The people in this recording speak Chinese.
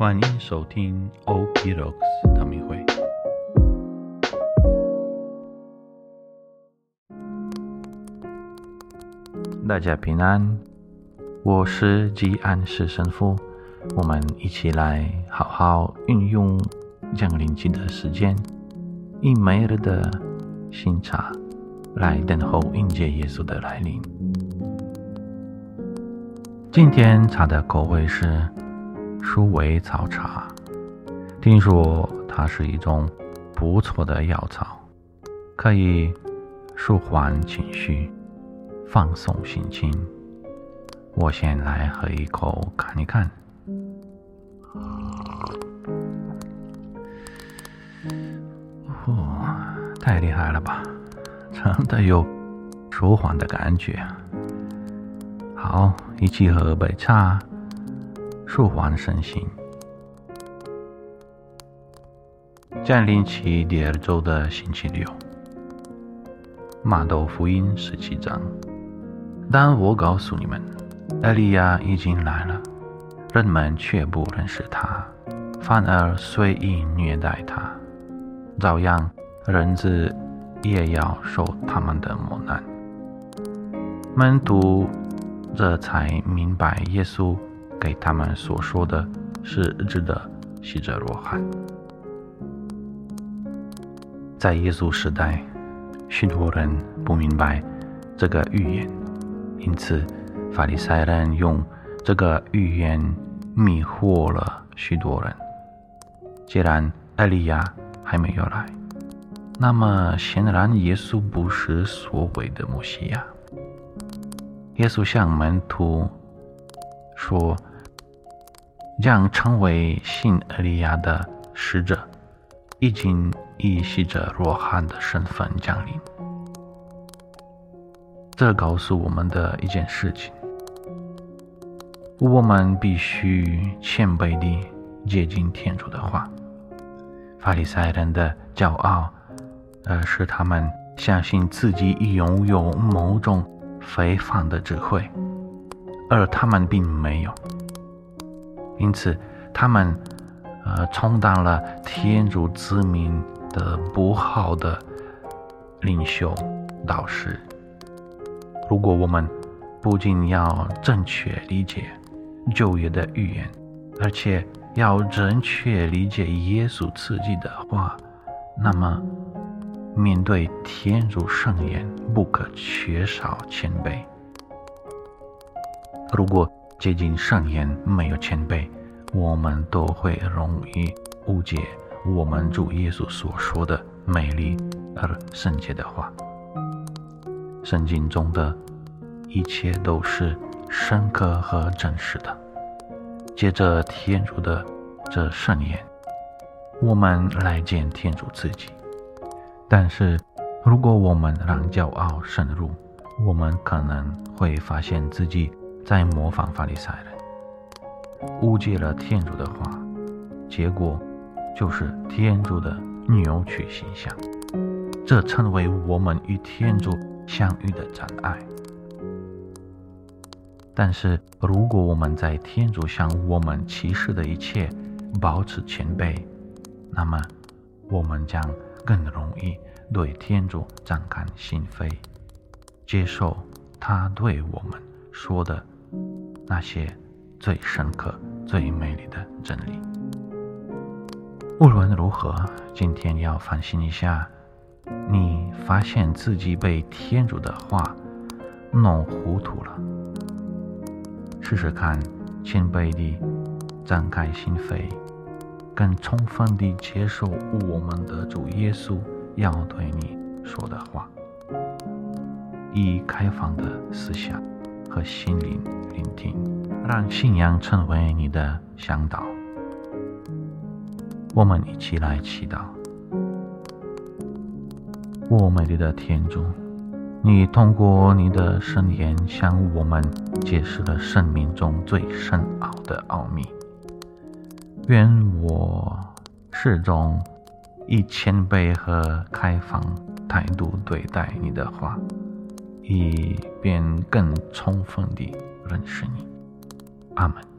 欢迎收听 OP Rocks 唐明会。大家平安，我是吉安士神父。我们一起来好好运用降临期的时间，以每日的新茶来等候迎接耶稣的来临。今天茶的口味是鼠尾草茶，听说它是一种不错的药草，可以舒缓情绪。放松心情，我先来喝一口看一看。哦，太厉害了吧！真的有舒缓的感觉。好，一起喝杯茶，舒缓身心。降临期第二周的星期六，马窦福音十七章。当我告诉你们，艾利亚已经来了，人们却不认识他，反而随意虐待他，照样人子也要受他们的磨难。门徒这才明白，耶稣给他们所说的是值得希哲罗汉。在耶稣时代，许多人不明白这个预言。因此，法利赛人用这个预言迷惑了许多人。既然艾利亚还没有来，那么显然耶稣不是所谓的摩西亚。耶稣向门徒说，将成为新艾利亚的使者，已经以使者若翰的身份降临。这告诉我们的一件事情：我们必须谦卑地接近天主的话。法利赛人的骄傲，呃，使他们相信自己拥有某种非凡的智慧，而他们并没有。因此，他们呃充当了天主子民的不好的领袖导师。如果我们不仅要正确理解旧约的预言，而且要正确理解耶稣自己的话，那么面对天主圣言，不可缺少谦卑。如果接近圣言没有谦卑，我们都会容易误解我们主耶稣所说的美丽而圣洁的话。圣经中的一切都是深刻和真实的。接着天主的这圣言，我们来见天主自己。但是，如果我们让骄傲深入，我们可能会发现自己在模仿法利赛人，误解了天主的话，结果就是天主的扭曲形象，这成为我们与天主。相遇的障碍。但是，如果我们在天主向我们歧视的一切保持谦卑，那么我们将更容易对天主敞开心扉，接受他对我们说的那些最深刻、最美丽的真理。无论如何，今天要反省一下。你发现自己被天主的话弄糊涂了，试试看，谦卑地张开心扉，更充分地接受我们的主耶稣要对你说的话，以开放的思想和心灵聆听，让信仰成为你的向导。我们一起来祈祷。我美丽的天主，你通过你的圣言向我们解释了生命中最深奥的奥秘。愿我始终以谦卑和开放态度对待你的话，以便更充分地认识你。阿门。